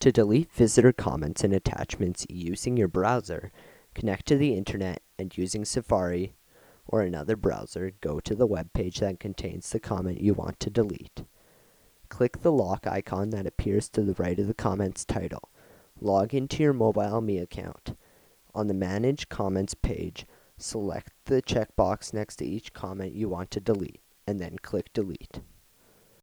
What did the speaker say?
To delete visitor comments and attachments using your browser, connect to the internet and using Safari or another browser, go to the web page that contains the comment you want to delete. Click the lock icon that appears to the right of the comment's title. Log into your MobileMe account. On the Manage Comments page, select the checkbox next to each comment you want to delete, and then click Delete.